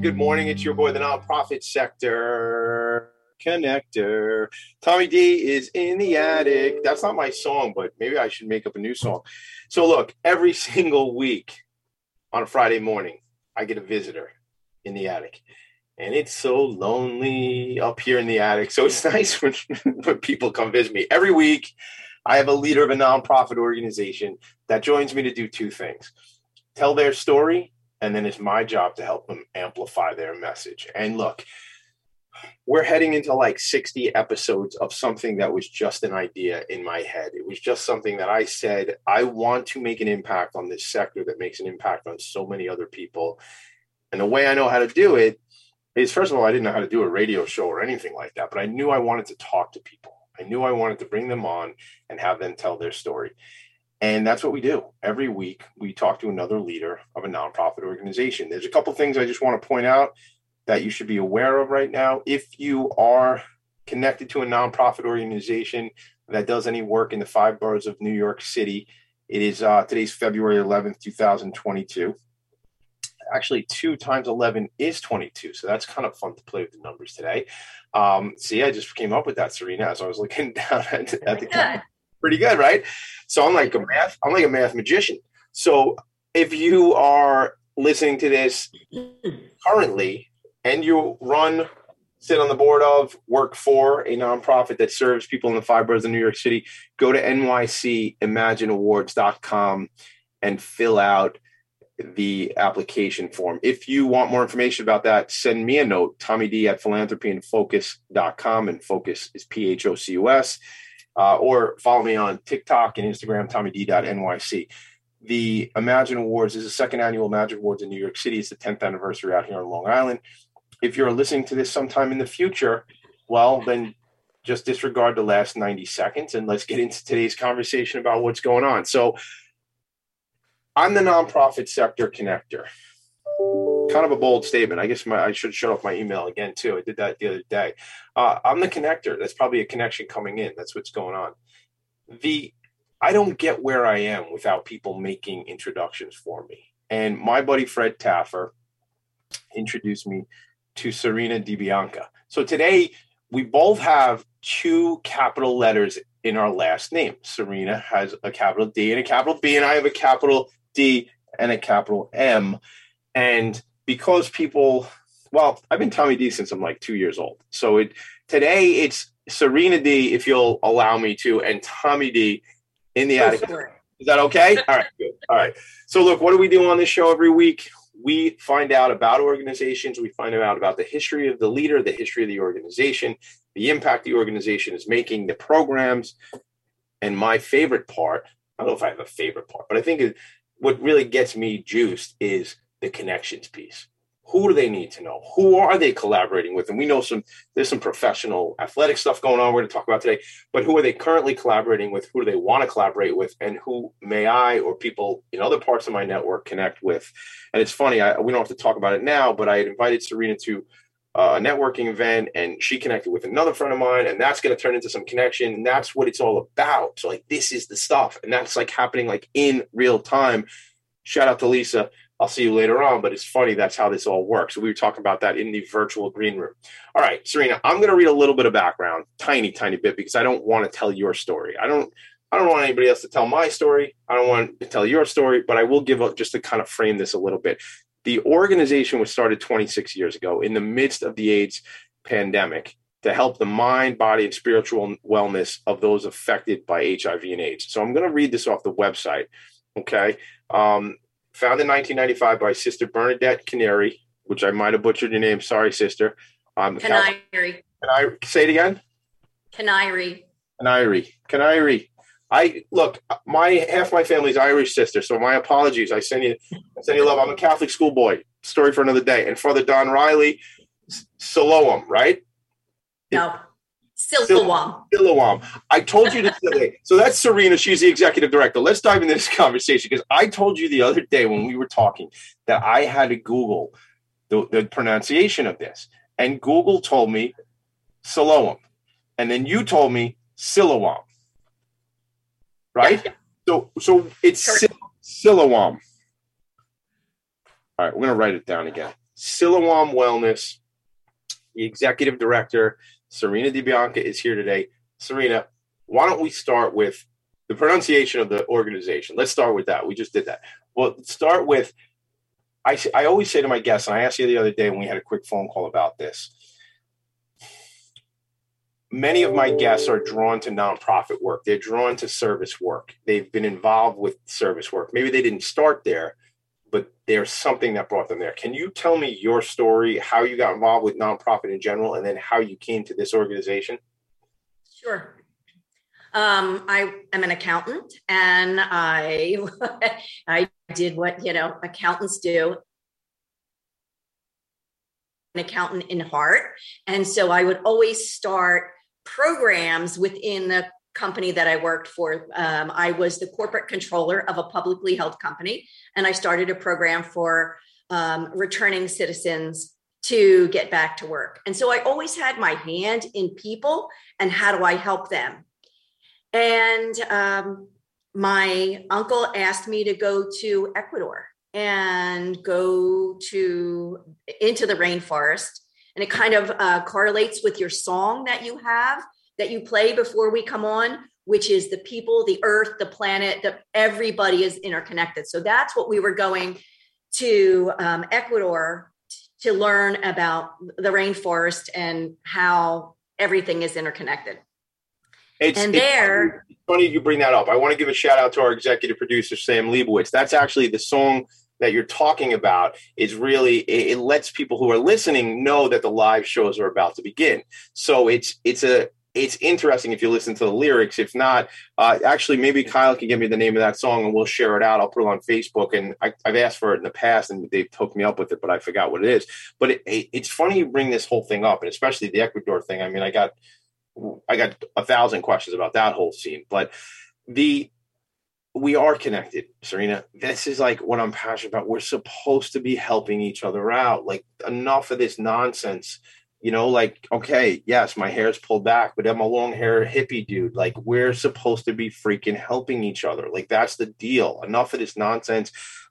Good morning. It's your boy, the nonprofit sector connector. Tommy D is in the attic. That's not my song, but maybe I should make up a new song. So, look, every single week on a Friday morning, I get a visitor in the attic. And it's so lonely up here in the attic. So it's nice when, when people come visit me. Every week, I have a leader of a nonprofit organization that joins me to do two things tell their story and then it's my job to help them amplify their message. And look, we're heading into like 60 episodes of something that was just an idea in my head. It was just something that I said, I want to make an impact on this sector that makes an impact on so many other people. And the way I know how to do it is, first of all, I didn't know how to do a radio show or anything like that, but I knew I wanted to talk to people. I knew I wanted to bring them on and have them tell their story. And that's what we do. Every week, we talk to another leader of a nonprofit organization. There's a couple things I just want to point out that you should be aware of right now. If you are connected to a nonprofit organization that does any work in the five boroughs of New York City, it is uh, today's February 11th, 2022. Actually, two times 11 is 22. So that's kind of fun to play with the numbers today. Um, see, I just came up with that, Serena, as I was looking down at, at the camera pretty good, right? So I'm like a math, I'm like a math magician. So if you are listening to this currently and you run, sit on the board of, work for a nonprofit that serves people in the five boroughs of New York City, go to nycimagineawards.com and fill out the application form. If you want more information about that, send me a note, Tommy D at philanthropyandfocus.com. And focus is P H O C U S uh, or follow me on TikTok and Instagram, TommyD.nyc. The Imagine Awards is the second annual Imagine Awards in New York City. It's the 10th anniversary out here on Long Island. If you're listening to this sometime in the future, well, then just disregard the last 90 seconds and let's get into today's conversation about what's going on. So, I'm the nonprofit sector connector kind of a bold statement. I guess my, I should shut off my email again too. I did that the other day. Uh, I'm the connector. That's probably a connection coming in. That's what's going on. The I don't get where I am without people making introductions for me. And my buddy Fred Taffer introduced me to Serena DiBianca. So today we both have two capital letters in our last name. Serena has a capital D and a capital B, and I have a capital D and a capital M. And because people, well, I've been Tommy D since I'm like two years old. So it today it's Serena D, if you'll allow me to, and Tommy D in the attic. Is that okay? All right, good. All right. So look, what do we do on this show every week? We find out about organizations. We find out about the history of the leader, the history of the organization, the impact the organization is making, the programs. And my favorite part, I don't know if I have a favorite part, but I think what really gets me juiced is the connections piece. Who do they need to know? Who are they collaborating with? And we know some there's some professional athletic stuff going on we're going to talk about today, but who are they currently collaborating with? Who do they want to collaborate with? And who may I or people in other parts of my network connect with? And it's funny, I, we don't have to talk about it now, but I had invited Serena to uh, a networking event and she connected with another friend of mine and that's going to turn into some connection and that's what it's all about so like this is the stuff and that's like happening like in real time shout out to lisa I'll see you later on. But it's funny that's how this all works. So we were talking about that in the virtual green room. All right, Serena, I'm going to read a little bit of background, tiny, tiny bit, because I don't want to tell your story. I don't. I don't want anybody else to tell my story. I don't want to tell your story, but I will give up just to kind of frame this a little bit. The organization was started 26 years ago in the midst of the AIDS pandemic to help the mind, body, and spiritual wellness of those affected by HIV and AIDS. So I'm going to read this off the website. Okay. Um, founded in 1995 by Sister Bernadette Canary, which I might have butchered your name. Sorry, sister. Um, Canary. Can I say it again? Canary. Canary. Canary. I look. My half my family's Irish sister, so my apologies. I send you, I send you love. I'm a Catholic schoolboy. Story for another day. And Father Don Riley, Siloam, right? No. Siloam. Siloam. I told you to So that's Serena. She's the executive director. Let's dive into this conversation because I told you the other day when we were talking that I had to Google the, the pronunciation of this. And Google told me Siloam. And then you told me Siloam. Right? Yeah. So so it's Sil- Siloam. All right, we're going to write it down again. Siloam Wellness, the executive director, Serena DiBianca, is here today. Serena, why don't we start with the pronunciation of the organization? Let's start with that. We just did that. Well, start with I, I always say to my guests, and I asked you the other day when we had a quick phone call about this. Many of my guests are drawn to nonprofit work. They're drawn to service work. They've been involved with service work. Maybe they didn't start there, but there's something that brought them there. Can you tell me your story, how you got involved with nonprofit in general, and then how you came to this organization? Sure. Um, I am an accountant, and I I did what you know accountants do. An accountant in heart, and so I would always start programs within the company that I worked for. Um, I was the corporate controller of a publicly held company, and I started a program for um, returning citizens to get back to work. And so I always had my hand in people and how do I help them. And um, my uncle asked me to go to Ecuador and go to into the rainforest and it kind of uh, correlates with your song that you have that you play before we come on which is the people the earth the planet that everybody is interconnected so that's what we were going to um, ecuador to learn about the rainforest and how everything is interconnected it's, and it's there, funny, funny you bring that up. I want to give a shout out to our executive producer Sam Leibowitz. That's actually the song that you're talking about. Is really it, it lets people who are listening know that the live shows are about to begin. So it's it's a it's interesting if you listen to the lyrics. If not, uh, actually, maybe Kyle can give me the name of that song and we'll share it out. I'll put it on Facebook. And I, have asked for it in the past and they've hooked me up with it, but I forgot what it is. But it, it, it's funny you bring this whole thing up, and especially the Ecuador thing. I mean, I got I got a thousand questions about that whole scene, but the we are connected, Serena. This is like what I'm passionate about. We're supposed to be helping each other out. Like enough of this nonsense. You know, like, okay, yes, my hair is pulled back, but I'm a long hair hippie dude. Like, we're supposed to be freaking helping each other. Like, that's the deal. Enough of this nonsense,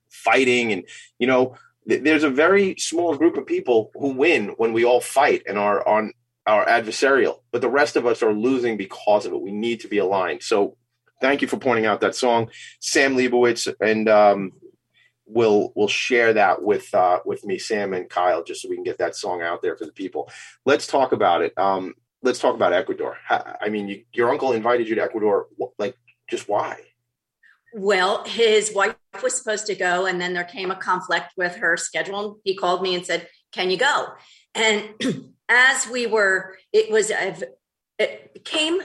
fighting. And, you know, th- there's a very small group of people who win when we all fight and are on our adversarial, but the rest of us are losing because of it. We need to be aligned. So thank you for pointing out that song, Sam Leibowitz, and um, we'll we'll share that with uh, with me, Sam and Kyle, just so we can get that song out there for the people. Let's talk about it. Um, let's talk about Ecuador. I mean, you, your uncle invited you to Ecuador. Like, just why? Well, his wife was supposed to go, and then there came a conflict with her schedule. He called me and said, "Can you go?" And as we were, it was, it came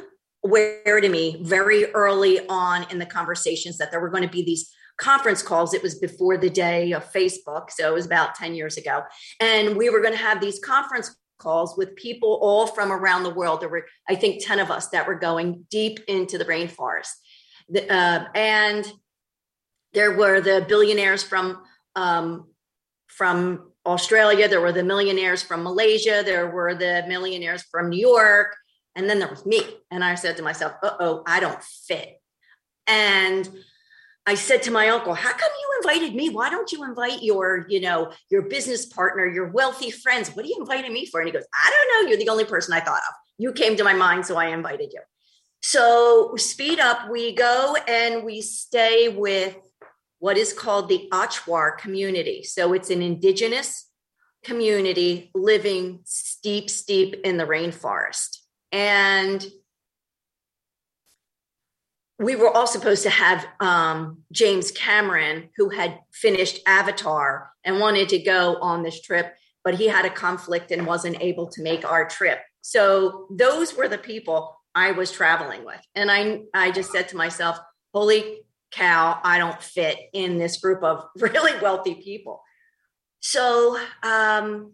aware to me very early on in the conversations that there were going to be these conference calls. It was before the day of Facebook. So it was about 10 years ago. And we were going to have these conference calls with people all from around the world. There were, I think, 10 of us that were going deep into the rainforest. The, uh, and there were the billionaires from um, from Australia, there were the millionaires from Malaysia, there were the millionaires from New York, and then there was me. And I said to myself, uh oh, I don't fit. And I said to my uncle, how come you invited me? Why don't you invite your, you know, your business partner, your wealthy friends? What are you inviting me for? And he goes, I don't know. You're the only person I thought of. You came to my mind, so I invited you. So speed up, we go and we stay with what is called the Achuar community. So it's an indigenous community living steep, steep in the rainforest. And we were all supposed to have um, James Cameron, who had finished Avatar and wanted to go on this trip, but he had a conflict and wasn't able to make our trip. So those were the people I was traveling with. And I, I just said to myself, holy cow, I don't fit in this group of really wealthy people. So um,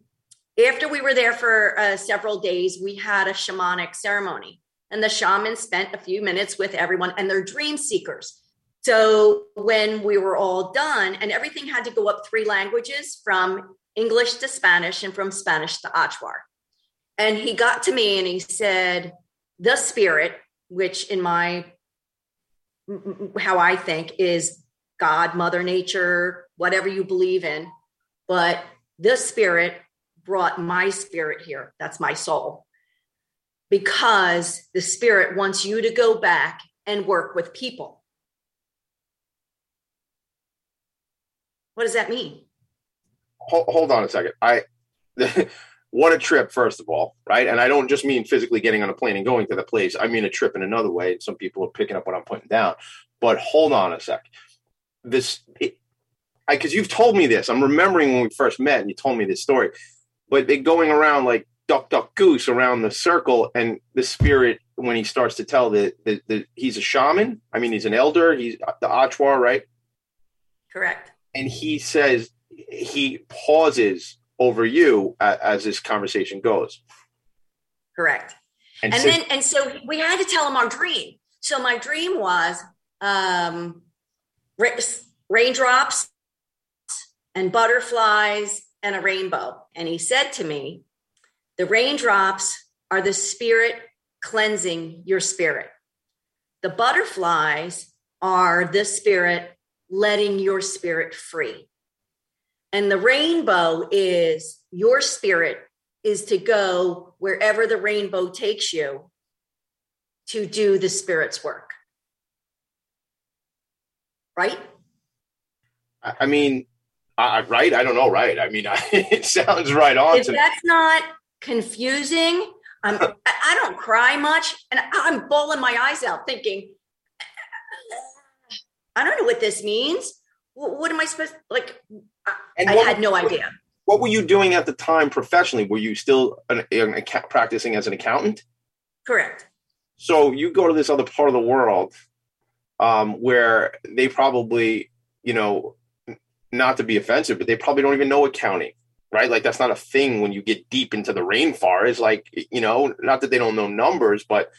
after we were there for uh, several days, we had a shamanic ceremony. And the shaman spent a few minutes with everyone, and they're dream seekers. So when we were all done, and everything had to go up three languages from English to Spanish and from Spanish to Achuar. And he got to me and he said, The spirit, which in my how I think is God, Mother Nature, whatever you believe in. But the spirit brought my spirit here. That's my soul. Because the spirit wants you to go back and work with people. What does that mean? Hold, hold on a second. I what a trip, first of all, right? And I don't just mean physically getting on a plane and going to the place. I mean a trip in another way. Some people are picking up what I'm putting down. But hold on a sec. This, because you've told me this. I'm remembering when we first met and you told me this story. But they going around like duck, duck, goose around the circle, and the spirit when he starts to tell that the, the, he's a shaman. I mean, he's an elder. He's the Achuar, right? Correct. And he says he pauses over you as, as this conversation goes. Correct. And, and then, and so we had to tell him our dream. So my dream was um, raindrops and butterflies and a rainbow. And he said to me, The raindrops are the spirit cleansing your spirit. The butterflies are the spirit letting your spirit free. And the rainbow is your spirit is to go wherever the rainbow takes you to do the spirit's work. Right? I mean, uh, right? I don't know, right? I mean, I, it sounds right on. If that's not confusing, I'm, I don't cry much, and I'm bawling my eyes out, thinking, I don't know what this means. What am I supposed like? And I had no idea. What were you doing at the time professionally? Were you still an, an, practicing as an accountant? Correct. So you go to this other part of the world um, where they probably, you know, not to be offensive, but they probably don't even know accounting, right? Like that's not a thing when you get deep into the rainforest. Like, you know, not that they don't know numbers, but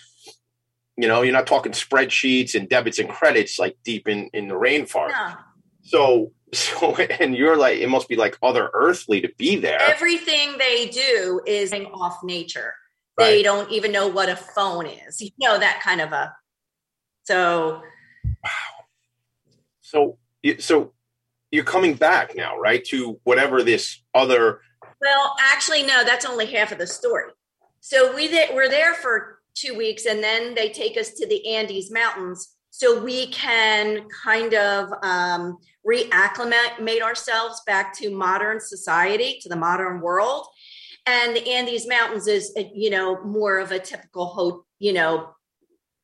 you know, you're not talking spreadsheets and debits and credits like deep in in the rainforest. Yeah. So so and you're like it must be like other earthly to be there. Everything they do is off nature. Right. They don't even know what a phone is. You know that kind of a so wow. So so you're coming back now, right? To whatever this other. Well, actually, no. That's only half of the story. So we th- we're there for two weeks, and then they take us to the Andes Mountains, so we can kind of um, reacclimate ourselves back to modern society, to the modern world. And the Andes Mountains is, uh, you know, more of a typical, ho- you know,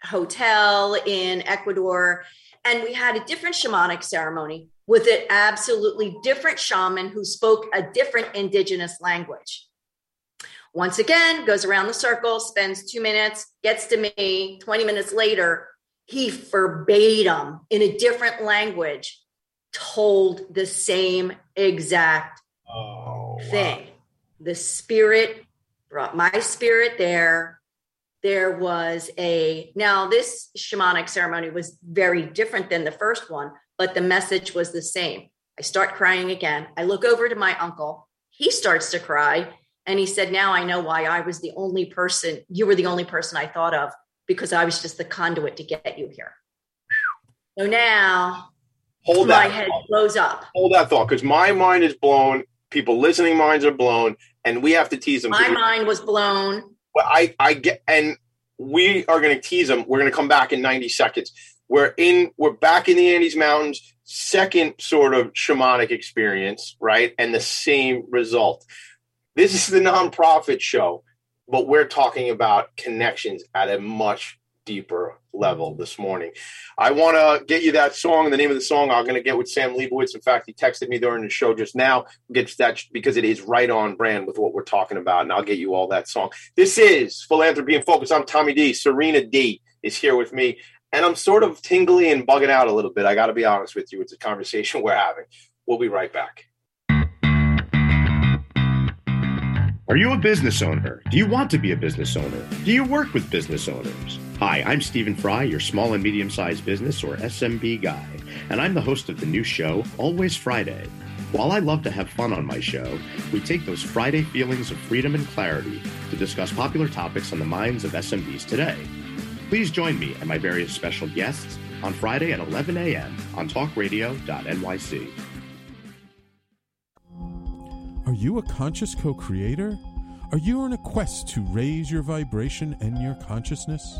hotel in Ecuador. And we had a different shamanic ceremony with an absolutely different shaman who spoke a different indigenous language. Once again, goes around the circle, spends two minutes, gets to me. 20 minutes later, he verbatim in a different language told the same exact oh, thing. Wow. The spirit brought my spirit there. There was a, now this shamanic ceremony was very different than the first one but the message was the same. I start crying again. I look over to my uncle. He starts to cry. And he said, Now I know why I was the only person, you were the only person I thought of because I was just the conduit to get you here. So now Hold my head thought. blows up. Hold that thought because my mind is blown. People listening minds are blown, and we have to tease them. My mind was blown. Well, I, I get, and we are going to tease them. We're going to come back in 90 seconds. We're in, we're back in the Andes Mountains, second sort of shamanic experience, right? And the same result. This is the nonprofit show, but we're talking about connections at a much deeper level this morning. I want to get you that song. The name of the song I'm going to get with Sam Leibowitz. In fact, he texted me during the show just now. Get that because it is right on brand with what we're talking about, and I'll get you all that song. This is Philanthropy and Focus. I'm Tommy D. Serena D is here with me and I'm sort of tingly and bugging out a little bit. I got to be honest with you. It's a conversation we're having. We'll be right back. Are you a business owner? Do you want to be a business owner? Do you work with business owners? Hi, I'm Stephen Fry, your small and medium sized business or SMB guy, and I'm the host of the new show, Always Friday. While I love to have fun on my show, we take those Friday feelings of freedom and clarity to discuss popular topics on the minds of SMBs today. Please join me and my various special guests on Friday at 11 a.m. on talkradio.nyc. Are you a conscious co creator? Are you on a quest to raise your vibration and your consciousness?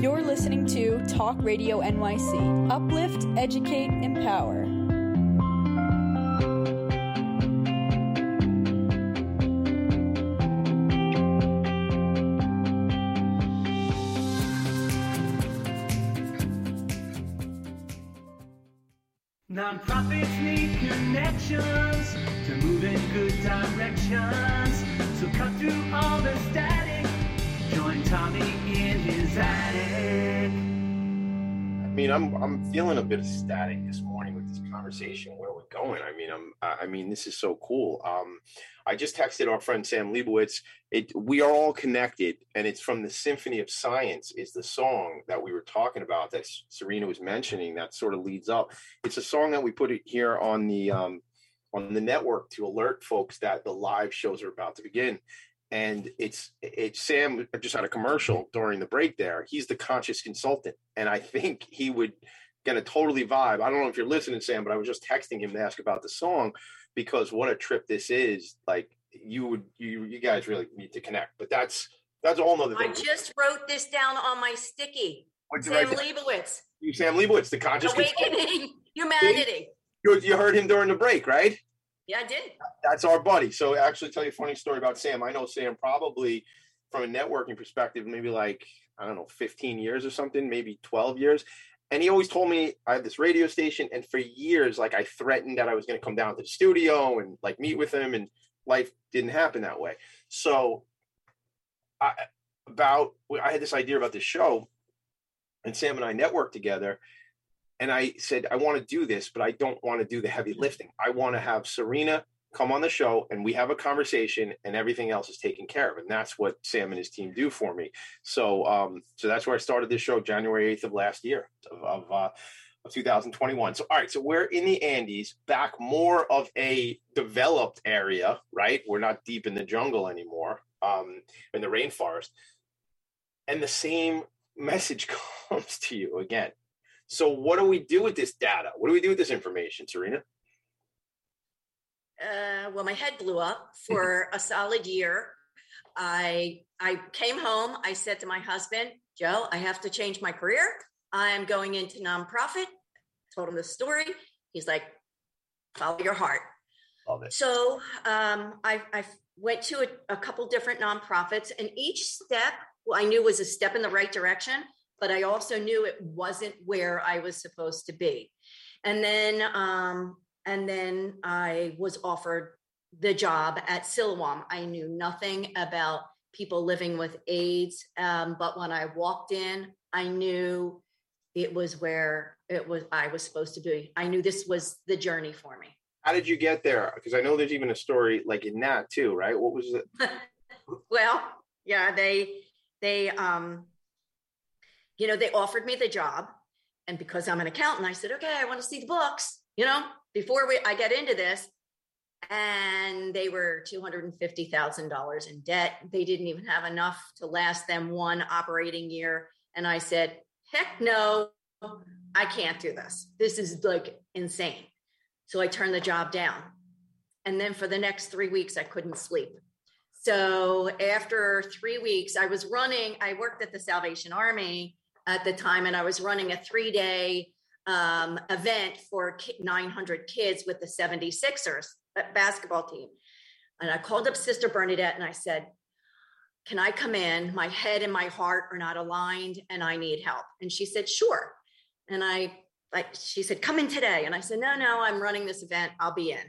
You're listening to Talk Radio NYC. Uplift, educate, empower. Nonprofits need connections to move in good directions. So cut through all the static. Join Tommy in his attic. I mean, I'm I'm feeling a bit of static this morning with this conversation. Where we're going? I mean, I'm I mean, this is so cool. Um, I just texted our friend Sam Leibowitz. It we are all connected, and it's from the Symphony of Science. Is the song that we were talking about that Serena was mentioning that sort of leads up. It's a song that we put it here on the um, on the network to alert folks that the live shows are about to begin and it's it's Sam just had a commercial during the break there. He's the conscious consultant, and I think he would get a totally vibe. I don't know if you're listening, Sam, but I was just texting him to ask about the song because what a trip this is. Like you would you you guys really need to connect. But that's that's a whole nother thing. I just wrote this down on my sticky. Sam? Leibowitz, You Sam Leibowitz, the conscious consultant. awakening humanity. You, you heard him during the break, right? Yeah, I did. That's our buddy. So actually tell you a funny story about Sam. I know Sam probably from a networking perspective, maybe like, I don't know, 15 years or something, maybe 12 years. And he always told me I had this radio station. And for years, like I threatened that I was going to come down to the studio and like meet with him. And life didn't happen that way. So I about I had this idea about this show, and Sam and I networked together. And I said, I want to do this, but I don't want to do the heavy lifting. I want to have Serena come on the show and we have a conversation and everything else is taken care of. And that's what Sam and his team do for me. So, um, so that's where I started this show January 8th of last year of, of, uh, of 2021. So, all right. So we're in the Andes back more of a developed area, right? We're not deep in the jungle anymore, um, in the rainforest. And the same message comes to you again. So, what do we do with this data? What do we do with this information, Serena? Uh, well, my head blew up for a solid year. I I came home. I said to my husband, Joe, I have to change my career. I'm going into nonprofit. Told him the story. He's like, follow your heart. So um, I, I went to a, a couple different nonprofits, and each step well, I knew was a step in the right direction, but I also knew it wasn't where I was supposed to be. And then, um, and then I was offered the job at Siloam. I knew nothing about people living with AIDS, um, but when I walked in, I knew it was where it was I was supposed to be. I knew this was the journey for me. How did you get there? Because I know there's even a story like in that too, right? What was it? well, yeah, they they um you know, they offered me the job and because I'm an accountant, I said, "Okay, I want to see the books." You know, before we I get into this, and they were $250,000 in debt. They didn't even have enough to last them one operating year. And I said, heck no, I can't do this. This is like insane. So I turned the job down. And then for the next three weeks, I couldn't sleep. So after three weeks, I was running, I worked at the Salvation Army at the time, and I was running a three day um, event for 900 kids with the 76ers. basketball team. And I called up Sister Bernadette and I said, Can I come in? My head and my heart are not aligned and I need help. And she said, Sure. And I, like, she said, Come in today. And I said, No, no, I'm running this event. I'll be in.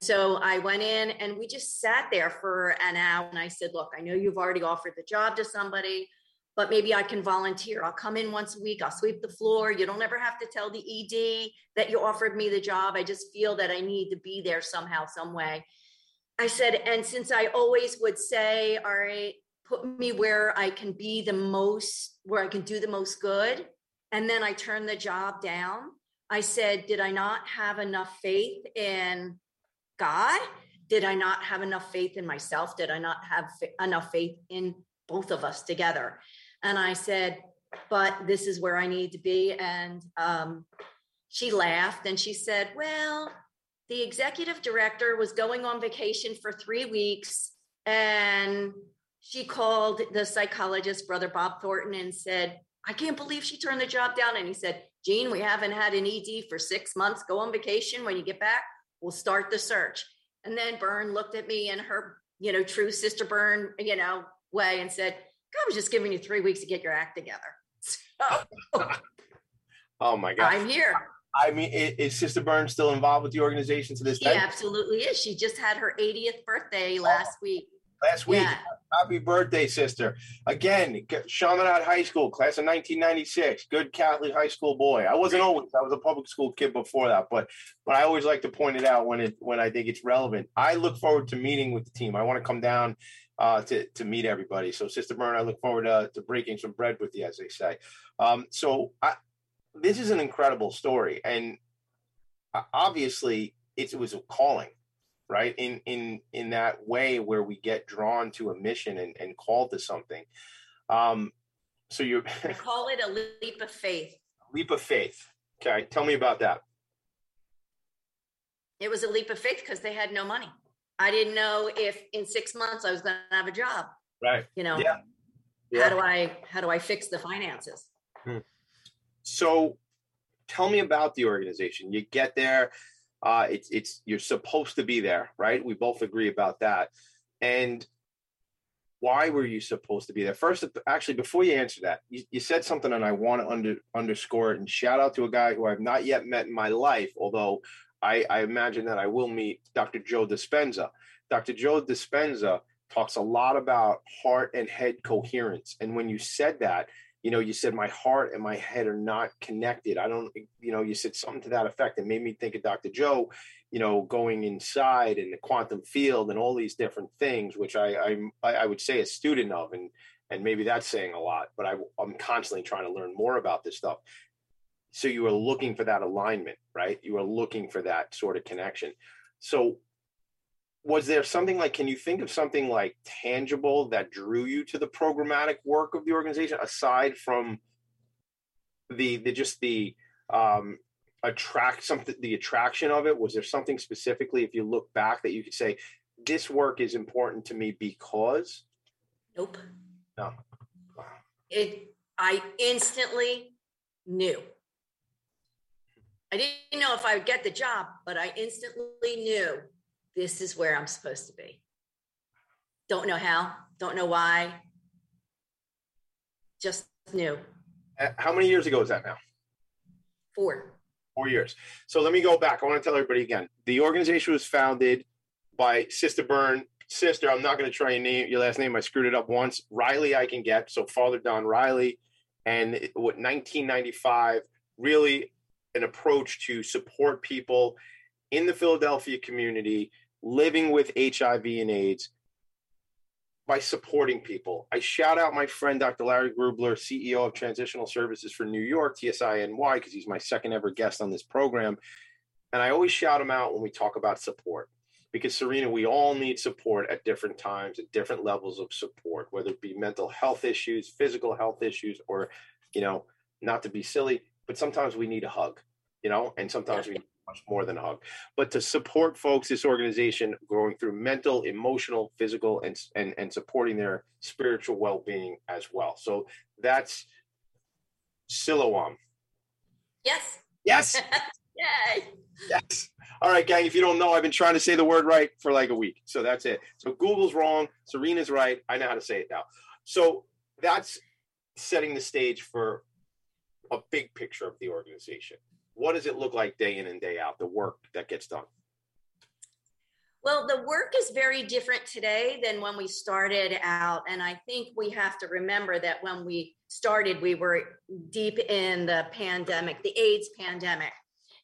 So I went in and we just sat there for an hour. And I said, Look, I know you've already offered the job to somebody, but maybe I can volunteer. I'll come in once a week. I'll sweep the floor. You don't ever have to tell the ED that you offered me the job. I just feel that I need to be there somehow, some way. I said, and since I always would say, all right, put me where I can be the most, where I can do the most good. And then I turned the job down. I said, did I not have enough faith in God? Did I not have enough faith in myself? Did I not have enough faith in both of us together? And I said, but this is where I need to be. And um, she laughed and she said, well, the executive director was going on vacation for three weeks and she called the psychologist brother bob thornton and said i can't believe she turned the job down and he said gene we haven't had an ed for six months. Go on vacation. When you get back we'll start the search and then bern looked at me in her you know true sister bern you know way and said god was just giving you three weeks to get your act together so, oh my god i'm here I mean, is Sister Burns still involved with the organization to this she day? absolutely is. She just had her 80th birthday oh. last week. Last week. Yeah. Happy birthday, sister. Again, Chaminade High School, class of 1996. Good Catholic high school boy. I wasn't always, I was a public school kid before that, but but I always like to point it out when it when I think it's relevant. I look forward to meeting with the team. I want to come down uh, to, to meet everybody. So, Sister Bern, I look forward to, to breaking some bread with you, as they say. Um, so, I, this is an incredible story, and uh, obviously, it was a calling, right? In in in that way where we get drawn to a mission and, and called to something. Um, so you call it a leap of faith. leap of faith. Okay, tell me about that. It was a leap of faith because they had no money. I didn't know if in six months I was going to have a job. Right. You know, Yeah. how do I how do I fix the finances? So tell me about the organization. You get there, uh, it's it's you're supposed to be there, right? We both agree about that. And why were you supposed to be there? First, actually, before you answer that, you, you said something, and I want to under, underscore it and shout out to a guy who I've not yet met in my life, although I, I imagine that I will meet Dr. Joe Dispenza. Dr. Joe Dispenza talks a lot about heart and head coherence. And when you said that, you know, you said my heart and my head are not connected. I don't, you know, you said something to that effect and made me think of Dr. Joe, you know, going inside and the quantum field and all these different things, which I, I, I would say a student of, and and maybe that's saying a lot, but I, I'm constantly trying to learn more about this stuff. So you were looking for that alignment, right? You were looking for that sort of connection. So was there something like can you think of something like tangible that drew you to the programmatic work of the organization aside from the the just the um attract something the attraction of it was there something specifically if you look back that you could say this work is important to me because Nope. no It I instantly knew. I didn't know if I would get the job, but I instantly knew this is where I'm supposed to be. Don't know how, don't know why. Just knew. Uh, how many years ago is that now Four. four years. So let me go back. I want to tell everybody again. The organization was founded by Sister Bern. Sister, I'm not going to try your name, your last name. I screwed it up once. Riley, I can get. So Father Don Riley, and what 1995 really an approach to support people in the Philadelphia community living with HIV and AIDS by supporting people. I shout out my friend Dr. Larry Grubler, CEO of Transitional Services for New York, TSINY, because he's my second ever guest on this program. And I always shout him out when we talk about support. Because Serena, we all need support at different times, at different levels of support, whether it be mental health issues, physical health issues, or, you know, not to be silly, but sometimes we need a hug, you know, and sometimes we need much more than a hug. But to support folks, this organization going through mental, emotional, physical, and and and supporting their spiritual well being as well. So that's Siloam. Yes. Yes. Yay. Yes. All right, gang. If you don't know, I've been trying to say the word right for like a week. So that's it. So Google's wrong. Serena's right. I know how to say it now. So that's setting the stage for a big picture of the organization. What does it look like day in and day out, the work that gets done? Well, the work is very different today than when we started out. And I think we have to remember that when we started, we were deep in the pandemic, the AIDS pandemic.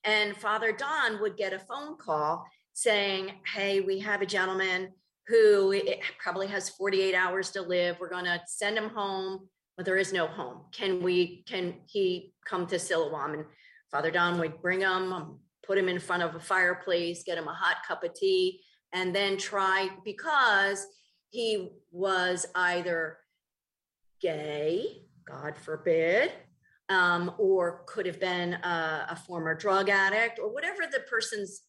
And Father Don would get a phone call saying, Hey, we have a gentleman who probably has 48 hours to live. We're going to send him home, there is no home. Can we, can he come to Siloam? And Father Don would bring him, put him in front of a fireplace, get him a hot cup of tea, and then try because he was either gay, God forbid, um, or could have been a, a, former drug addict, or whatever the person's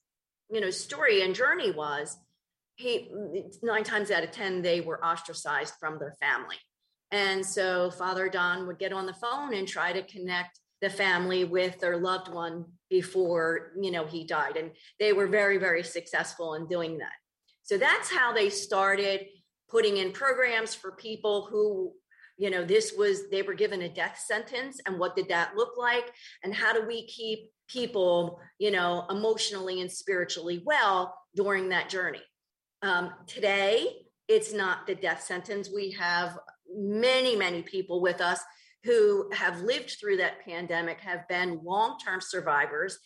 you know story and journey was. He nine times out of ten they were ostracized from their family, and so Father Don would get on the phone and try to connect the family with their loved one before you know he died. And they were very very successful in doing that. So that's how they started putting in programs for people who you know this was they were given a death sentence. And what did that look like? And how do we keep people you know emotionally and spiritually well during that journey? Um, today it's not the death sentence we have many many people with us who have lived through that pandemic have been long-term survivors.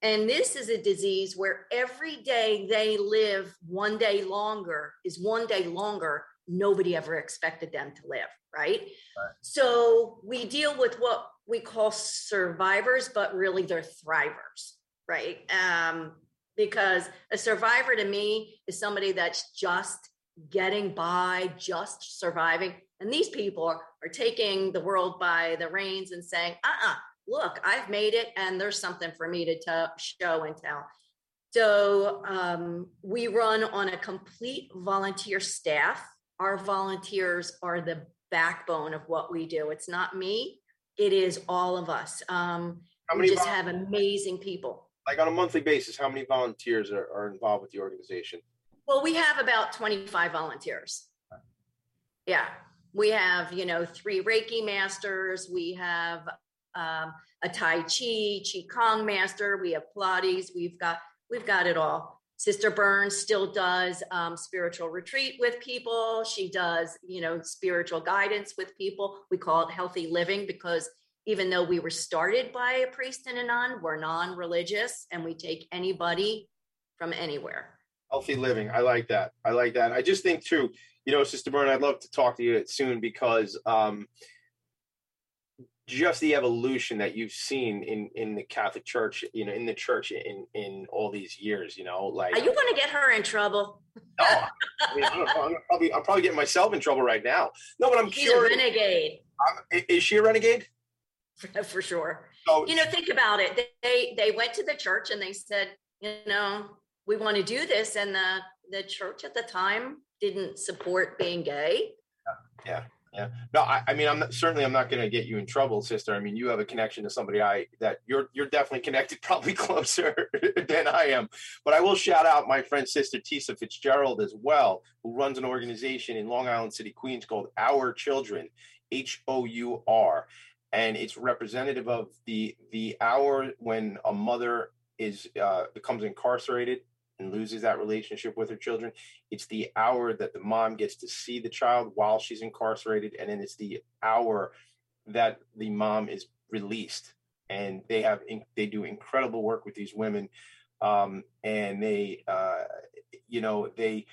And this is a disease where every day they live one day longer is one day longer. Nobody ever expected them to live right? right. So we deal with what we call survivors but really they're thrivers right? Um, because a survivor to me is somebody that's just getting by just surviving and these people are, are taking the world by the reins and saying, uh uh-uh, uh look, I've made it and there's something for me to tell, show and tell. So um, we run on a complete volunteer staff. Our volunteers are the backbone of what we do. It's not me, it is all of us. Um, we just have amazing people. Like on a monthly basis, how many volunteers are, are involved with the organization? Well, we have about 25 volunteers. Yeah we have you know three reiki masters. We have um, a tai chi chi kong master. We have pilates. We've got we've got it all. Sister burns still does um, spiritual retreat with people. She does you know spiritual guidance with people. We call it healthy living because even though we were started by a priest and a nun we're non-religious and we take anybody from anywhere. Healthy living. I like that. I like that. I just think too you know, Sister Bern, I'd love to talk to you soon because um, just the evolution that you've seen in in the Catholic Church, you know, in the church in in all these years, you know, like are you going to get her in trouble? no, I mean, I am probably I'm probably getting myself in trouble right now. No, but I'm She's curious. a renegade. I'm, is she a renegade? For sure. So, you know, think about it. They they went to the church and they said, you know, we want to do this, and the the church at the time didn't support being gay. Yeah. Yeah. No, I, I mean, I'm not, certainly I'm not going to get you in trouble, sister. I mean, you have a connection to somebody I that you're you're definitely connected, probably closer than I am. But I will shout out my friend sister Tesa Fitzgerald as well, who runs an organization in Long Island City, Queens called Hour Children, H O U R, and it's representative of the the hour when a mother is uh, becomes incarcerated and loses that relationship with her children. It's the hour that the mom gets to see the child while she's incarcerated, and then it's the hour that the mom is released. And they have they do incredible work with these women, um, and they uh, you know they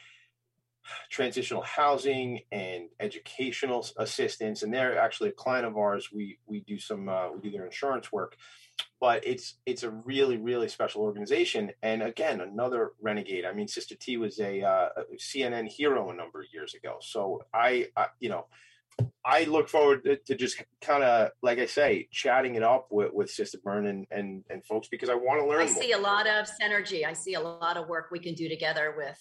transitional housing and educational assistance and they're actually a client of ours we we do some uh, we do their insurance work but it's it's a really really special organization. And again another renegade. I mean sister t was a, uh, a cnn hero a number of years ago. So i, I you know i look forward to, to just kind of like i say chatting it up with, with sister bern and, and and folks because i want to learn i see more. a lot of synergy. I see a lot of work we can do together with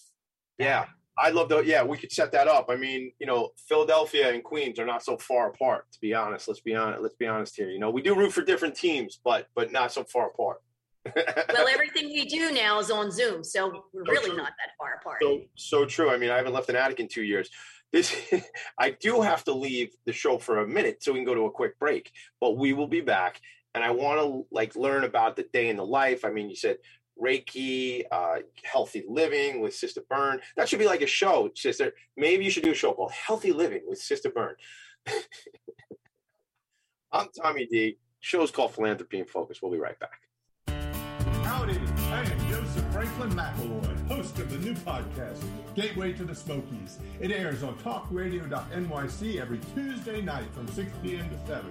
yeah I'd love to. Yeah, we could set that up. I mean, you know, Philadelphia and Queens are not so far apart. To be honest, let's be honest. Let's be honest here. You know, we do root for different teams, but but not so far apart. well, everything we do now is on Zoom, so we're really not that far apart. So so true. I mean, I haven't left an attic in two years. This I do have to leave the show for a minute so we can go to a quick break, but we will be back. And I want to like learn about the day in the life. I mean, you said Reiki, uh, healthy living with Sister Bern. That should be like a show, Sister. Maybe you should do a show called Healthy Living with Sister Bern. I'm Tommy D. Show's called Philanthropy in Focus. We'll be right back. Howdy, I am Joseph Franklin McElroy, host of the new podcast, Gateway to the Smokies. It airs on talkradio.nyc every Tuesday night from 6 p.m. to 7.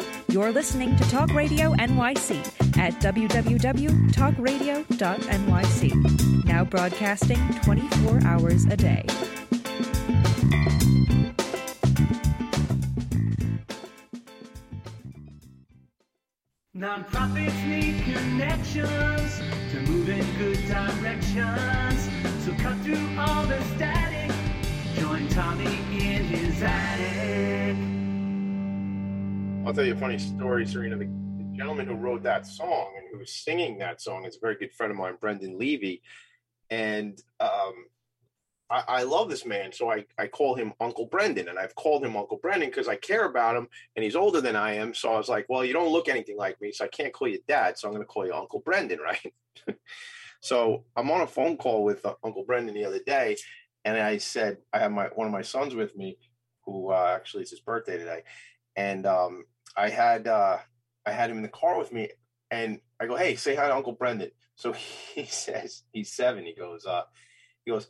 You're listening to Talk Radio NYC at www.talkradio.nyc. Now broadcasting 24 hours a day. Nonprofits need connections to move in good directions. So cut through all the static. Join Tommy in his attic. I'll tell you a funny story, Serena. The, the gentleman who wrote that song and who's singing that song is a very good friend of mine, Brendan Levy. And um, I, I love this man. So I, I call him Uncle Brendan. And I've called him Uncle Brendan because I care about him and he's older than I am. So I was like, well, you don't look anything like me. So I can't call you dad. So I'm going to call you Uncle Brendan, right? so I'm on a phone call with uh, Uncle Brendan the other day. And I said, I have my one of my sons with me who uh, actually it's his birthday today. And um, I had uh, I had him in the car with me, and I go, "Hey, say hi to Uncle Brendan." So he says he's seven. He goes, uh, he goes,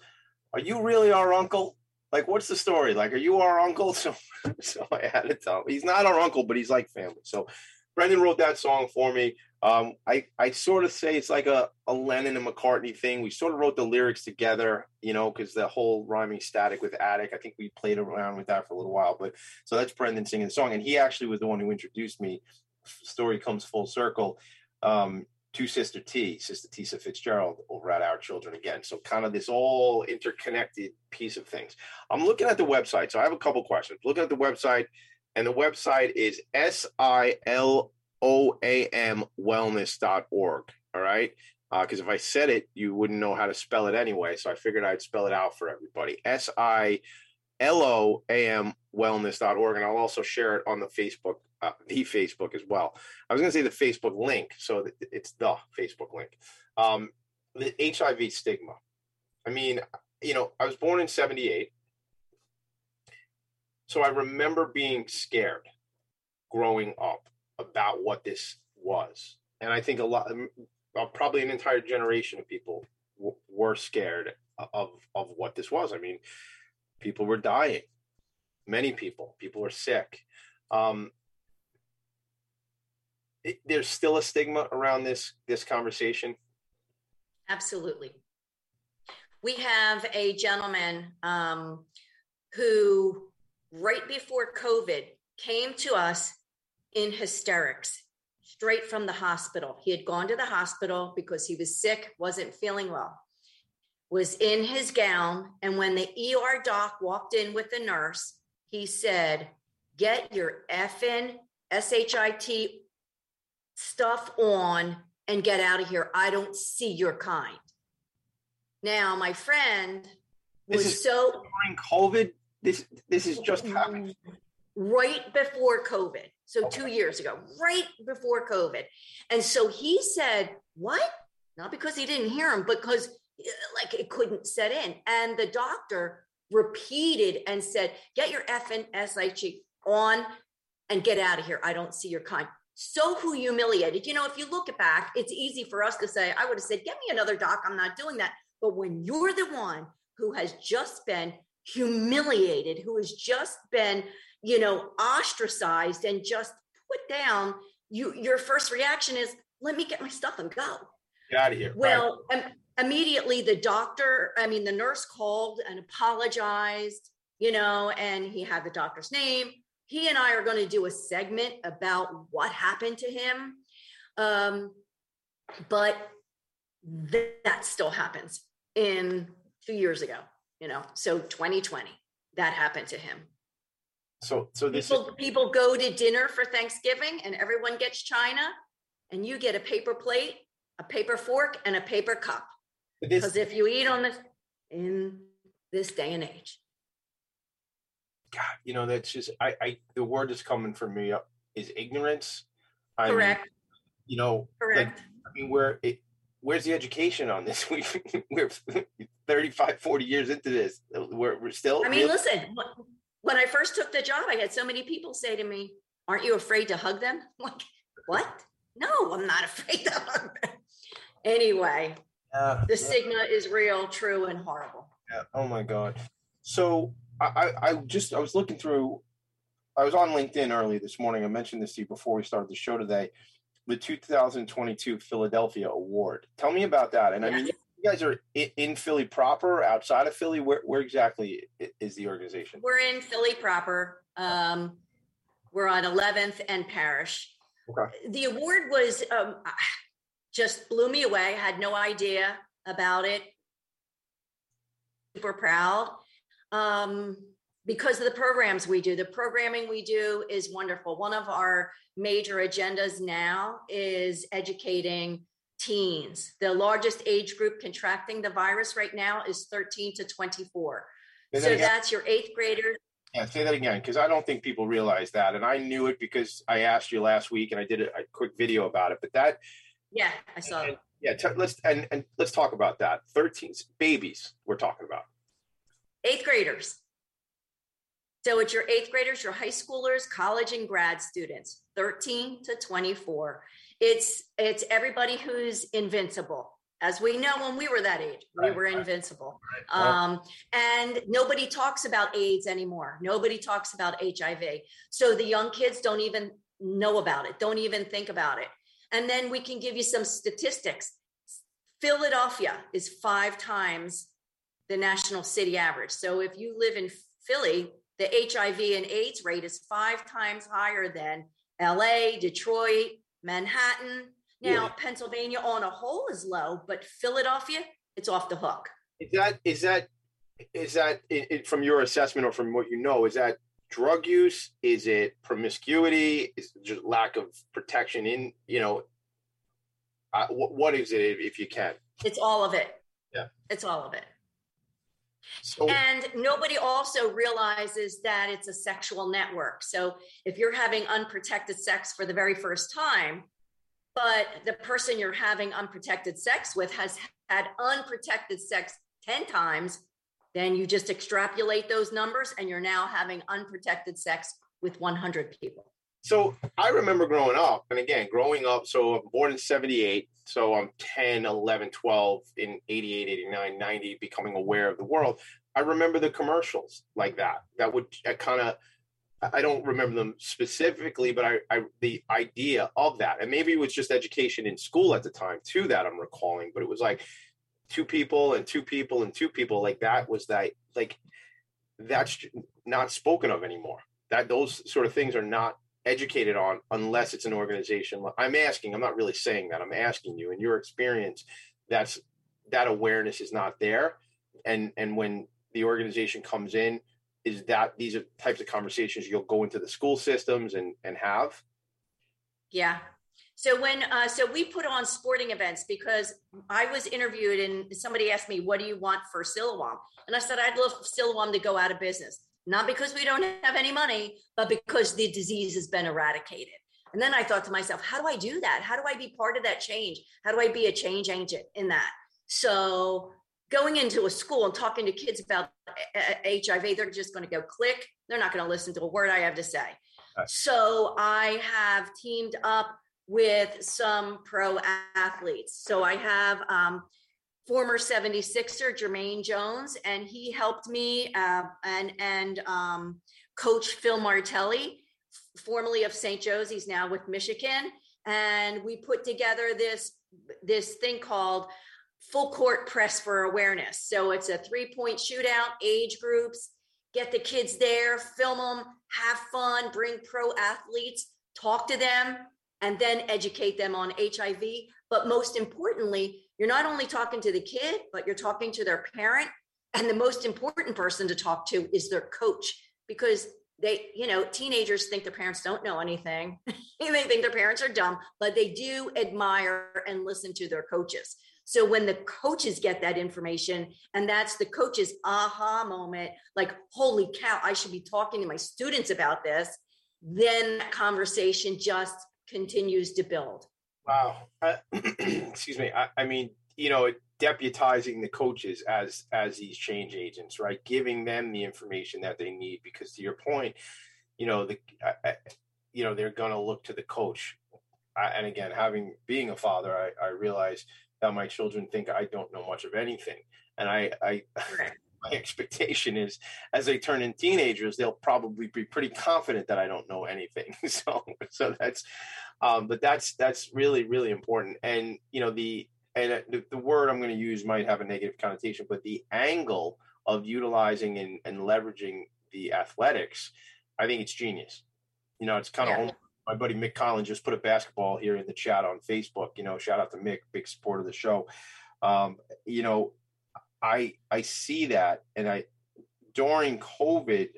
"Are you really our uncle? Like, what's the story? Like, are you our uncle?" So, so I had to tell him he's not our uncle, but he's like family. So Brendan wrote that song for me. Um, I I sort of say it's like a, a Lennon and McCartney thing. We sort of wrote the lyrics together, you know, because the whole rhyming static with attic. I think we played around with that for a little while. But so that's Brendan singing the song, and he actually was the one who introduced me. Story comes full circle. Um, to Sister T, Sister Tesa Fitzgerald over at Hour Children Again. So kind of this all interconnected piece of things. I'm looking at the website. So I have a couple questions. Looking at the website, and the website is S I L O A M wellness.org. All right. Because uh, if I said it, you wouldn't know how to spell it anyway. So I figured I'd spell it out for everybody. S I L O A M wellness.org. And I'll also share it on the Facebook, uh, the Facebook as well. I was going to say the Facebook link. So it's the Facebook link. Um, the HIV stigma. I mean, you know, I was born in 78. So I remember being scared growing up about what this was. And I think a lot, uh, probably an entire generation of people w- were scared of, of what this was. I mean, people were dying, many people, people were sick. Um, it, there's still a stigma around this this conversation. Absolutely. We have a gentleman um, who, right before COVID, came to us in hysterics straight from the hospital. He had gone to the hospital because he was sick, wasn't feeling well, was in his gown. And when the ER doc walked in with the nurse, he said, get your effing shit stuff on and get out of here i don't see your kind now my friend was so during COVID. This this is just happening. right before COVID. So two years ago, right before COVID. And so he said, What? Not because he didn't hear him, but because uh, like it couldn't set in. And the doctor repeated and said, Get your effing SIG on and get out of here. I don't see your kind. So who humiliated. You know, if you look it back, it's easy for us to say, I would have said, Get me another doc. I'm not doing that. But when you're the one who has just been humiliated, who has just been, you know, ostracized and just put down, you your first reaction is, let me get my stuff and go. Get out of here. Well, um, immediately the doctor, I mean, the nurse called and apologized, you know, and he had the doctor's name. He and I are going to do a segment about what happened to him. Um, but th- that still happens in two years ago, you know, so 2020, that happened to him. so so this People, people go to dinner for Thanksgiving and everyone gets china, and you get a paper plate, a paper fork, and a paper cup. this Because if you eat on this in this day and age, God, you know that's just I I the word that's coming from me up is ignorance. I mean, correct, you know, correct. Like, I mean, where it, where's the education on this? We we're 35, 40 years into this. We're we're still. I mean, listen, when I first took the job, I had so many people say to me, Aren't you afraid to hug them? I'm like, what? No, I'm not afraid to hug them. Anyway, Yeah, the stigma is real, true, and horrible. yeah. Oh my god. So I, I I just I was looking through. I was on LinkedIn early this morning. I mentioned this to you before we started the show today. The 2022 Philadelphia Award. Tell me about that. And I mean, you guys are in Philly proper, outside of Philly. Where where exactly is the organization? We're in Philly proper. Um, we're on 11th and Parish. Okay. The award was um, just blew me away. I had no idea about it. Super proud um, because of the programs we do. The programming we do is wonderful. One of our major agendas now is educating teens. The largest age group contracting the virus right now is 13 to 24. That So again. that's your eighth graders. Yeah, say that again because I don't think people realize that, and I knew it because I asked you last week, and I did a, a quick video about it. But that, Yeah, I saw and, it. yeah, t- let's and, and let's talk about that. Thirteen babies, we're talking about. Eighth graders. So it's your eighth graders, your high schoolers, college and grad students, 13 to 24. It's it's everybody who's invincible. As we know, when we were that age, we Right, were right. invincible. right. Um, and nobody talks about AIDS anymore. Nobody talks about HIV. So the young kids don't even know about it, don't even think about it. And then we can give you some statistics. Philadelphia is five times the national city average. So if you live in Philly, the HIV and AIDS rate is five times higher than LA, Detroit, Manhattan. Now, Yeah. Pennsylvania on a whole is low, but Philadelphia, it's off the hook. Is that is that is that it, it, from your assessment or from what you know? Is that drug use? Is it promiscuity? Is it just lack of protection? In you know, uh, what, what is it if you can? It's all of it. Yeah. It's all of it. So And nobody also realizes that it's a sexual network. So if you're having unprotected sex for the very first time, but the person you're having unprotected sex with has had unprotected sex 10 times, then you just extrapolate those numbers and you're now having unprotected sex with 100 people. So I remember growing up, and again, growing up, so I'm born in 78, so I'm 10, 11, 12, in 88, 89, 90, becoming aware of the world. I remember the commercials like that. That would kind of, I don't remember them specifically, but I, I, the idea of that, and maybe it was just education in school at the time too that I'm recalling, but it was like two people and two people and two people, like that was that, like that's not spoken of anymore. That those sort of things are not educated on unless it's an organization i'm asking i'm not really saying that i'm asking you in your experience that's that awareness is not there and and when the organization comes in is that these are types of conversations you'll go into the school systems and and have Yeah. So when uh, so we put on sporting events because I was interviewed and somebody asked me, "What do you want for Siloam?" And I said, "I'd love Siloam to go out of business, not because we don't have any money, but because the disease has been eradicated." And then I thought to myself, "How do I do that? How do I be part of that change? How do I be a change agent in that?" So going into a school and talking to kids about HIV, they're just going to go click. They're not going to listen to a word I have to say. So I have teamed up with some pro athletes. So I have um, former 76er Jumaine Jones, and he helped me, uh, and and um, Coach Phil Martelli, formerly of St. Joe's, he's now with Michigan, and we put together this this thing called full court press for awareness. So it's a three point shootout, age groups, get the kids there, film them, have fun, bring pro athletes, talk to them, and then educate them on HIV. But most importantly, you're not only talking to the kid, but you're talking to their parent. And the most important person to talk to is their coach because they, you know, teenagers think their parents don't know anything. they think their parents are dumb, but they do admire and listen to their coaches. So when the coaches get that information, and that's the coach's aha moment, like, holy cow, I should be talking to my students about this, then that conversation just continues to build. Wow. Uh, excuse me. I, I mean, you know, deputizing the coaches as as these change agents, right? Giving them the information that they need, because to your point, you know, the you know they're going to look to the coach. And again, having being a father, I, I realize that my children think I don't know much of anything, and I, I my expectation is as they turn in teenagers, they'll probably be pretty confident that I don't know anything. so, so that's, um, but that's that's really really important. And you know the and the, the word I'm going to use might have a negative connotation, but the angle of utilizing and, and leveraging the athletics, I think it's genius. You know, it's kind of my buddy Mick Collins just put a basketball here in the chat on Facebook. You know, shout out to Mick, big supporter of the show. Um, you know, I I see that, and I during COVID,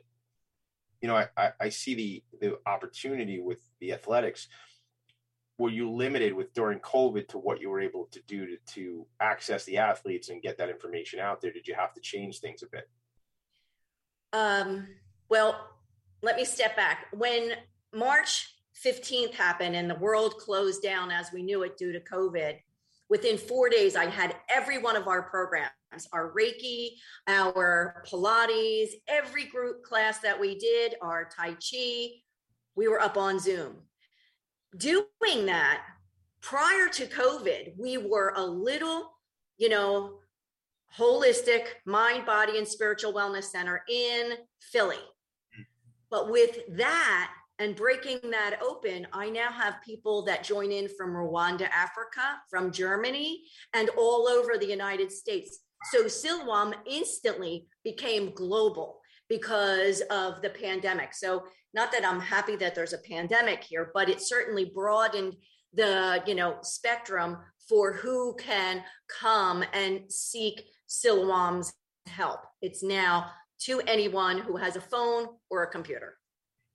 you know, I, I, I see the the opportunity with the athletics. Were you limited with during COVID to what you were able to do to, to access the athletes and get that information out there? Did you have to change things a bit? Um, well, let me step back. When March 15th happened and the world closed down as we knew it due to COVID, within four days, I had every one of our programs our Reiki, our Pilates, every group class that we did, our Tai Chi, we were up on Zoom. Doing that prior to COVID, we were a little, you know, holistic mind, body, and spiritual wellness center in Philly. Mm-hmm. But with that and breaking that open, I now have people that join in from Rwanda, Africa, from Germany, and all over the United States. So Siloam instantly became global because of the pandemic. So not that I'm happy that there's a pandemic here, but it certainly broadened the you know spectrum for who can come and seek Siloam's help. It's now to anyone who has a phone or a computer.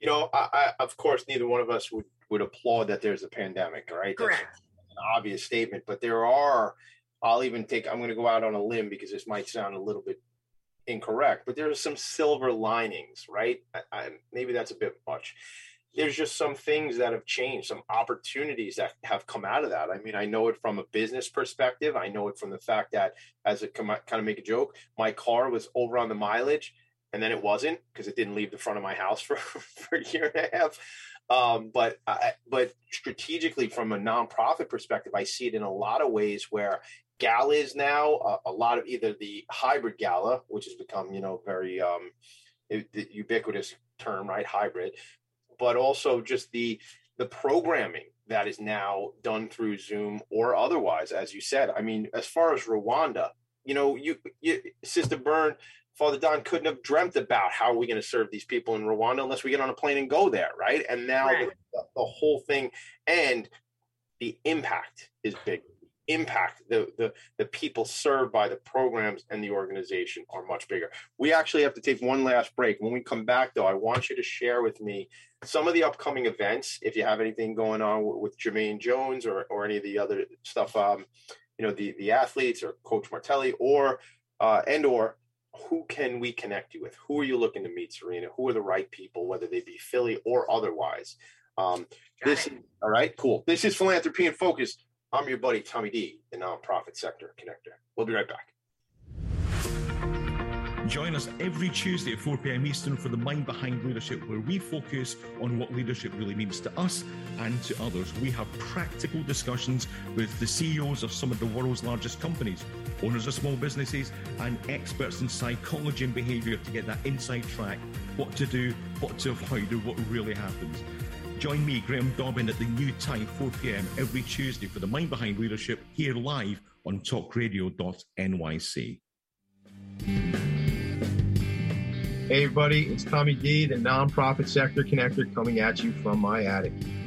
You know, I, I, of course, neither one of us would would applaud that there's a pandemic, right? That's Correct. an obvious statement, but there are. I'll even take. I'm going to go out on a limb because this might sound a little bit incorrect, but there's some silver linings, right? I, I, maybe that's a bit much. There's just some things that have changed, some opportunities that have come out of that. I mean, I know it from a business perspective. I know it from the fact that, as a kind of make a joke, my car was over on the mileage, and then it wasn't because it didn't leave the front of my house for, for a year and a half. Um, but I, but strategically, from a nonprofit perspective, I see it in a lot of ways where galas now uh, a lot of either the hybrid gala which has become you know very um it, the ubiquitous term right hybrid but also just the the programming that is now done through zoom or otherwise as you said. I mean as far as rwanda you know you, you sister bern father don couldn't have dreamt about how are we going to serve these people in rwanda unless we get on a plane and go there right? And now Right. the, the whole thing and the impact is big impact. The, the the people served by the programs and the organization are much bigger. We actually have to take one last break. When we come back though i want you to share with me some of the upcoming events if you have anything going on with, with jumaine jones or, or any of the other stuff um, you know the the athletes or coach martelli or uh, and or who can we connect you with? Who are you looking to meet serena? Who are the right people whether they be philly or otherwise? Um, this is, all right cool. This is philanthropy and focus I'm your buddy Tommy D, the nonprofit sector connector. We'll be right back. Join us every Tuesday at 4 p.m. Eastern for the Mind Behind Leadership, where we focus on what leadership really means to us and to others. We have practical discussions with the CEOs of some of the world's largest companies, owners of small businesses, and experts in psychology and behavior to get that inside track what to do, what to avoid, or what really happens. Join me, Graham Dobbin, at the new time, 4 p.m. every Tuesday for the Mind Behind Leadership here live on talkradio.nyc. Hey, everybody, it's Tommy D, the nonprofit sector connector, coming at you from my attic.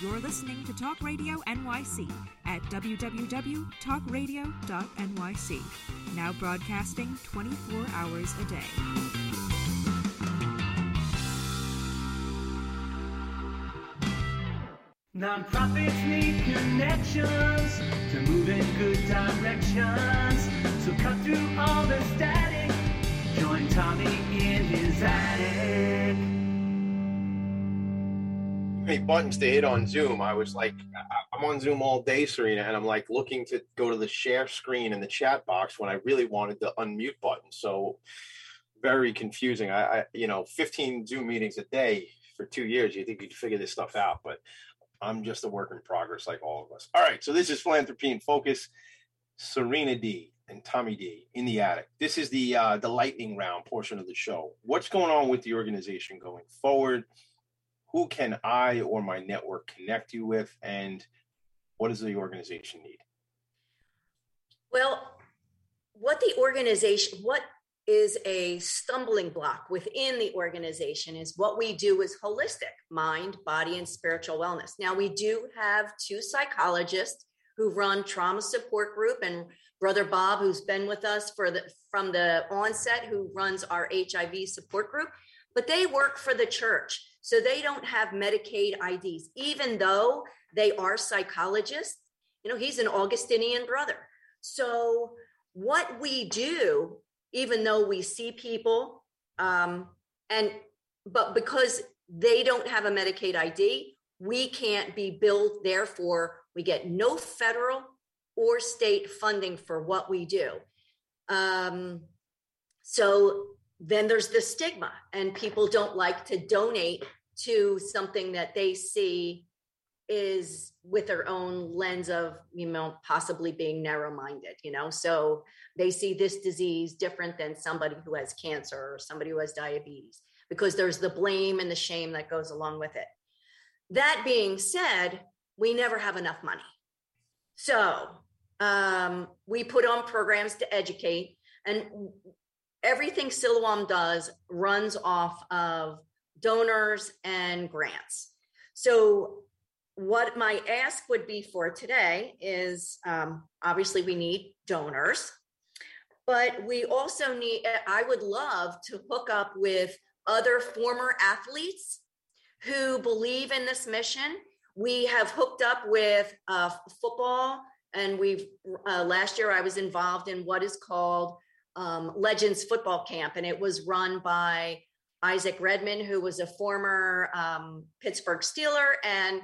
You're listening to Talk Radio NYC at www.talkradio.nyc. Now broadcasting 24 hours a day. Nonprofits need connections to move in good directions. So cut through all the static. Join Tommy in his attic. Many buttons to hit on Zoom. I was like, I'm on Zoom all day, Serena, and I'm like looking to go to the share screen in the chat box when I really wanted the unmute button. So very confusing. I, I you know, 15 Zoom meetings a day for two years. You think you'd figure this stuff out, but I'm just a work in progress, like all of us. All right, so this is philanthropy in focus. Serena D and Tommy D in the attic. This is the uh, the lightning round portion of the show. What's going on with the organization going forward? Who can I or my network connect you with, and what does the organization need? Well, what the organization, what is a stumbling block within the organization is what we do is holistic mind, body, and spiritual wellness. Now, we do have two psychologists who run trauma support group and brother bob who's been with us for the from the onset who runs our hiv support group but they work for the church so they don't have Medicaid IDs, even though they are psychologists. You know, he's an Augustinian brother. So what we do, even though we see people, um, and but because they don't have a Medicaid ID, we can't be billed. Therefore, we get no federal or state funding for what we do. Um, so then there's the stigma and people don't like to donate to something that they see is with their own lens of you know possibly being narrow minded you know? So they see this disease different than somebody who has cancer or somebody who has diabetes because there's the blame and the shame that goes along with it. That being said we never have enough money. So um, we put on programs to educate and everything Siloam does runs off of donors and grants. So, what my ask would be for today is um, obviously we need donors, but we also need, I would love to hook up with other former athletes who believe in this mission. We have hooked up with uh, football, and we've uh, last year I was involved in what is called um, Legends Football Camp, and it was run by Isaac Redman, who was a former um, Pittsburgh Steeler, and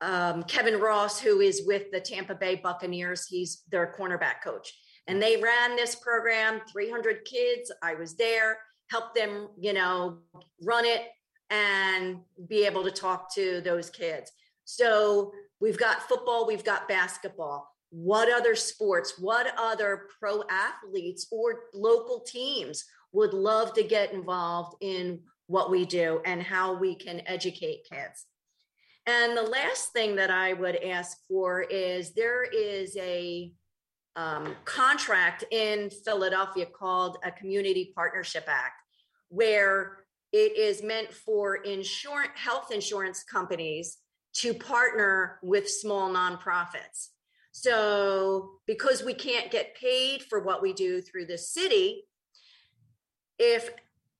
um, Kevin Ross, who is with the Tampa Bay Buccaneers. He's their cornerback coach. And they ran this program, 300 kids. I was there, helped them, you know, run it and be able to talk to those kids. So we've got football, we've got basketball. What other sports, what other pro athletes or local teams would love to get involved in what we do and how we can educate kids? And the last thing that I would ask for is there is a um, contract in Philadelphia called a Community Partnership Act, where it is meant for insurance, health insurance companies to partner with small nonprofits. So, because we can't get paid for what we do through the city, if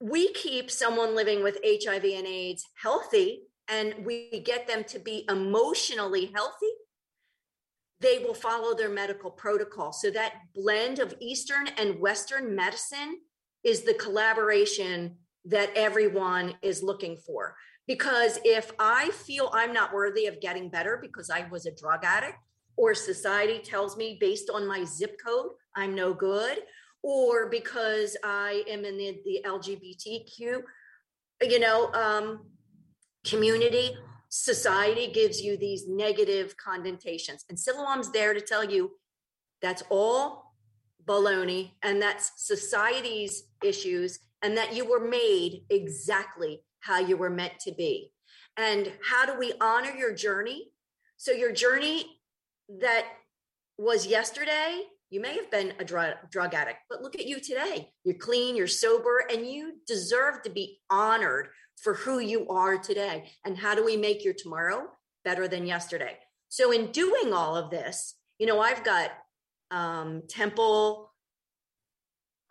we keep someone living with HIV and AIDS healthy and we get them to be emotionally healthy, they will follow their medical protocol. So that blend of Eastern and Western medicine is the collaboration that everyone is looking for. Because if I feel I'm not worthy of getting better because I was a drug addict, or society tells me based on my zip code, I'm no good, or because I am in the, the LGBTQ, you know, um, community, society gives you these negative connotations. And Siloam's there to tell you that's all baloney and that's society's issues and that you were made exactly how you were meant to be. And how do we honor your journey? So, your journey that was yesterday, you may have been a drug, drug addict, but look at you today. You're clean, you're sober, and you deserve to be honored for who you are today. And how do we make your tomorrow better than yesterday? So, in doing all of this, you know, I've got um, Temple,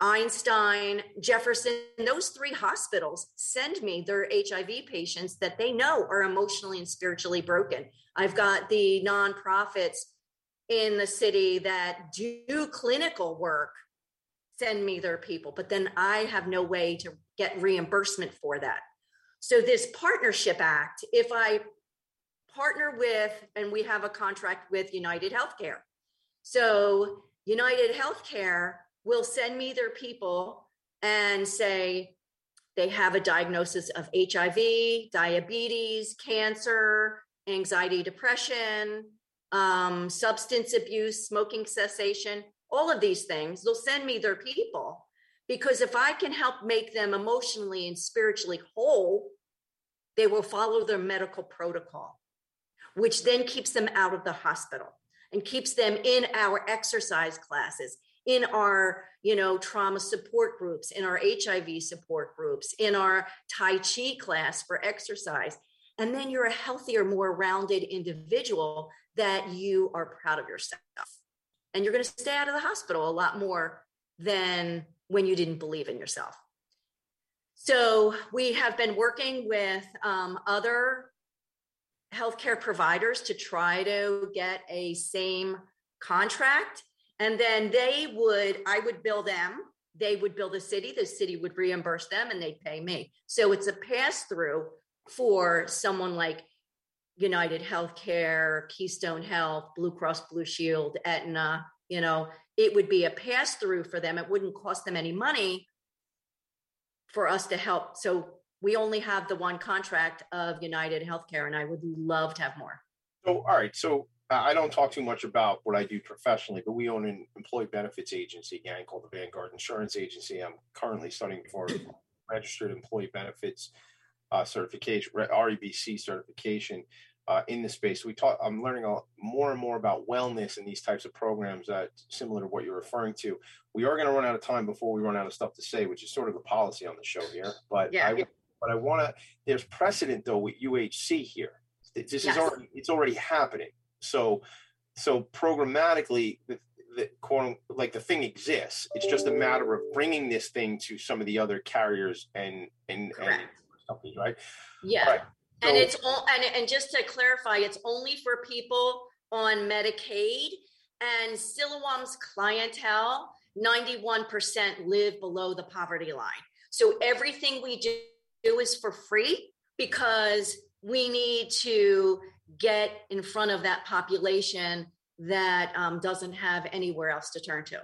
Einstein, Jefferson, those three hospitals send me their HIV patients that they know are emotionally and spiritually broken. I've got the nonprofits in the city that do clinical work send me their people, but then I have no way to get reimbursement for that. So, this partnership act, if I partner with, and we have a contract with United Healthcare. So, United Healthcare will send me their people and say they have a diagnosis of HIV, diabetes, cancer, anxiety, depression, um, substance abuse, smoking cessation, all of these things. They'll send me their people because if I can help make them emotionally and spiritually whole, they will follow their medical protocol, which then keeps them out of the hospital and keeps them in our exercise classes in our you know trauma support groups in our hiv support groups in our tai chi class for exercise and then you're a healthier more rounded individual that you are proud of yourself and you're going to stay out of the hospital a lot more than when you didn't believe in yourself so we have been working with um, other healthcare providers to try to get a same contract and then they would, I would bill them. They would bill the city. The city would reimburse them and they'd pay me. So it's a pass through for someone like United Healthcare, Keystone Health, Blue Cross Blue Shield, Aetna. You know, it would be a pass through for them. It wouldn't cost them any money for us to help. So we only have the one contract of United Healthcare, and I would love to have more. So, all right. So uh, I don't talk too much about what I do professionally, but we own an employee benefits agency again called the Vanguard Insurance Agency. I'm currently studying for registered employee benefits uh, certification, REBC certification uh, in the space. We talk. I'm learning a, more and more about wellness and these types of programs that similar to what you're referring to. We are going to run out of time before we run out of stuff to say, which is sort of the policy on the show here. But yeah. I, but I want to. There's precedent though with UHC here. This yes. is already it's already happening. So, so programmatically, the, the quote like the thing exists. It's just a matter of bringing this thing to some of the other carriers and and, and companies, right? Yeah. Right. So, and it's all and, and just to clarify, it's only for people on Medicaid and Siloam's clientele, 91% live below the poverty line. So everything we do do is for free because we need to get in front of that population that um, doesn't have anywhere else to turn to.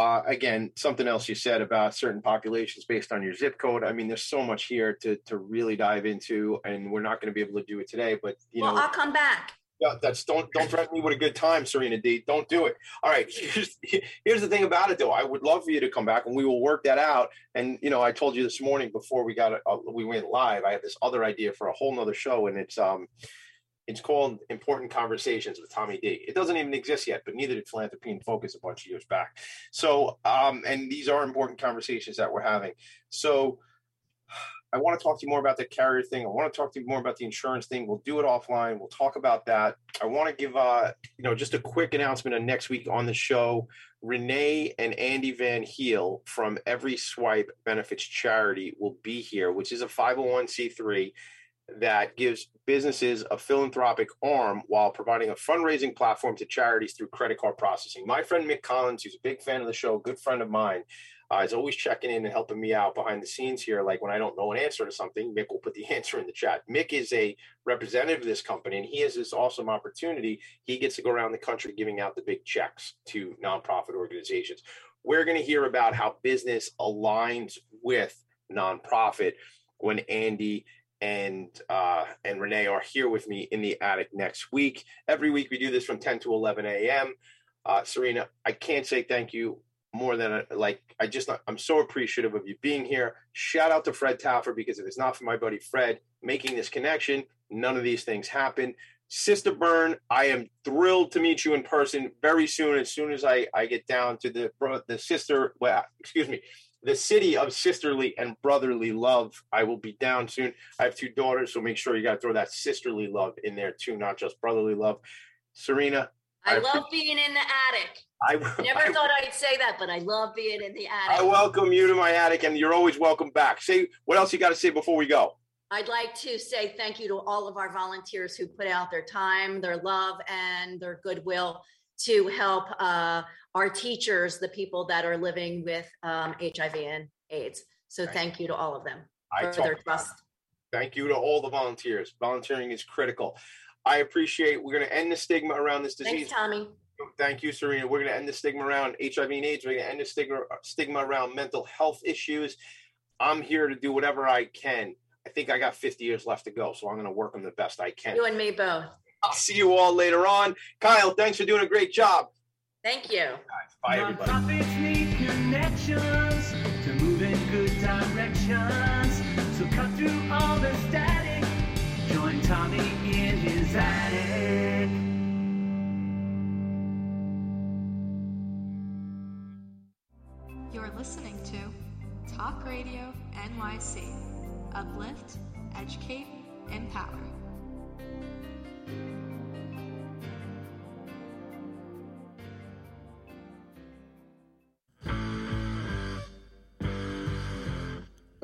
Uh, again, something else you said about certain populations based on your zip code. I mean, there's so much here to to really dive into, and we're not going to be able to do it today. But you well, know, I'll come back. Yeah, that's don't don't threaten me with a good time, Serena D. Don't do it. All right. Here's, here's the thing about it, though. I would love for you to come back, and we will work that out. And you know, I told you this morning before we got uh, we went live. I have this other idea for a whole nother show, and it's um, it's called Important Conversations with Tommy D. It doesn't even exist yet, but neither did Philanthropy in Focus a bunch of years back. So, um, and these are important conversations that we're having. So, I want to talk to you more about the carrier thing. I want to talk to you more about the insurance thing. We'll do it offline. We'll talk about that. I want to give uh, you know, just a quick announcement of next week on the show. Renee and Andy Van Heel from Every Swipe Benefits Charity will be here, which is a 501c3 that gives businesses a philanthropic arm while providing a fundraising platform to charities through credit card processing. My friend Mick Collins, who's a big fan of the show, good friend of mine, uh, is always checking in and helping me out behind the scenes here. Like when I don't know an answer to something, Mick will put the answer in the chat. Mick is a representative of this company, and he has this awesome opportunity. He gets to go around the country giving out the big checks to nonprofit organizations. We're going to hear about how business aligns with nonprofit when Andy and uh, and Renee are here with me in the attic next week. Every week we do this from 10 to 11 a.m. Uh, Serena, I can't say thank you more than a, like I just I'm so appreciative of you being here. Shout out to Fred Taffer because if it's not for my buddy Fred making this connection, none of these things happen. Sister Bern, I am thrilled to meet you in person very soon. As soon as I, I get down to the the sister, well, excuse me, the city of sisterly and brotherly love. I will be down soon. I have two daughters, so make sure you got to throw that sisterly love in there too, not just brotherly love. Serena, I, I love being in the attic. I never I, thought I'd say that, but I love being in the attic. I welcome you to my attic, and you're always welcome back. Say what else you got to say before we go. I'd like to say thank you to all of our volunteers who put out their time, their love, and their goodwill to help uh, our teachers, the people that are living with um, HIV and AIDS. So thank you to all of them for their trust. Thank you to all the volunteers. Volunteering is critical. I appreciate. We're going to end the stigma around this disease. Thanks, Tommy. Thank you, Serena. We're going to end the stigma around HIV and AIDS. We're going to end the stigma stigma around mental health issues. I'm here to do whatever I can. I think I got 50 years left to go, so I'm going to work on the best I can. You and me both. I'll see you all later on. Kyle, thanks for doing a great job. Thank you. Bye, everybody. Nonprofits need connections to move in good directions. So cut through all the static. Join Tommy in his attic. You're listening to Talk Radio NYC. Uplift, educate, empower.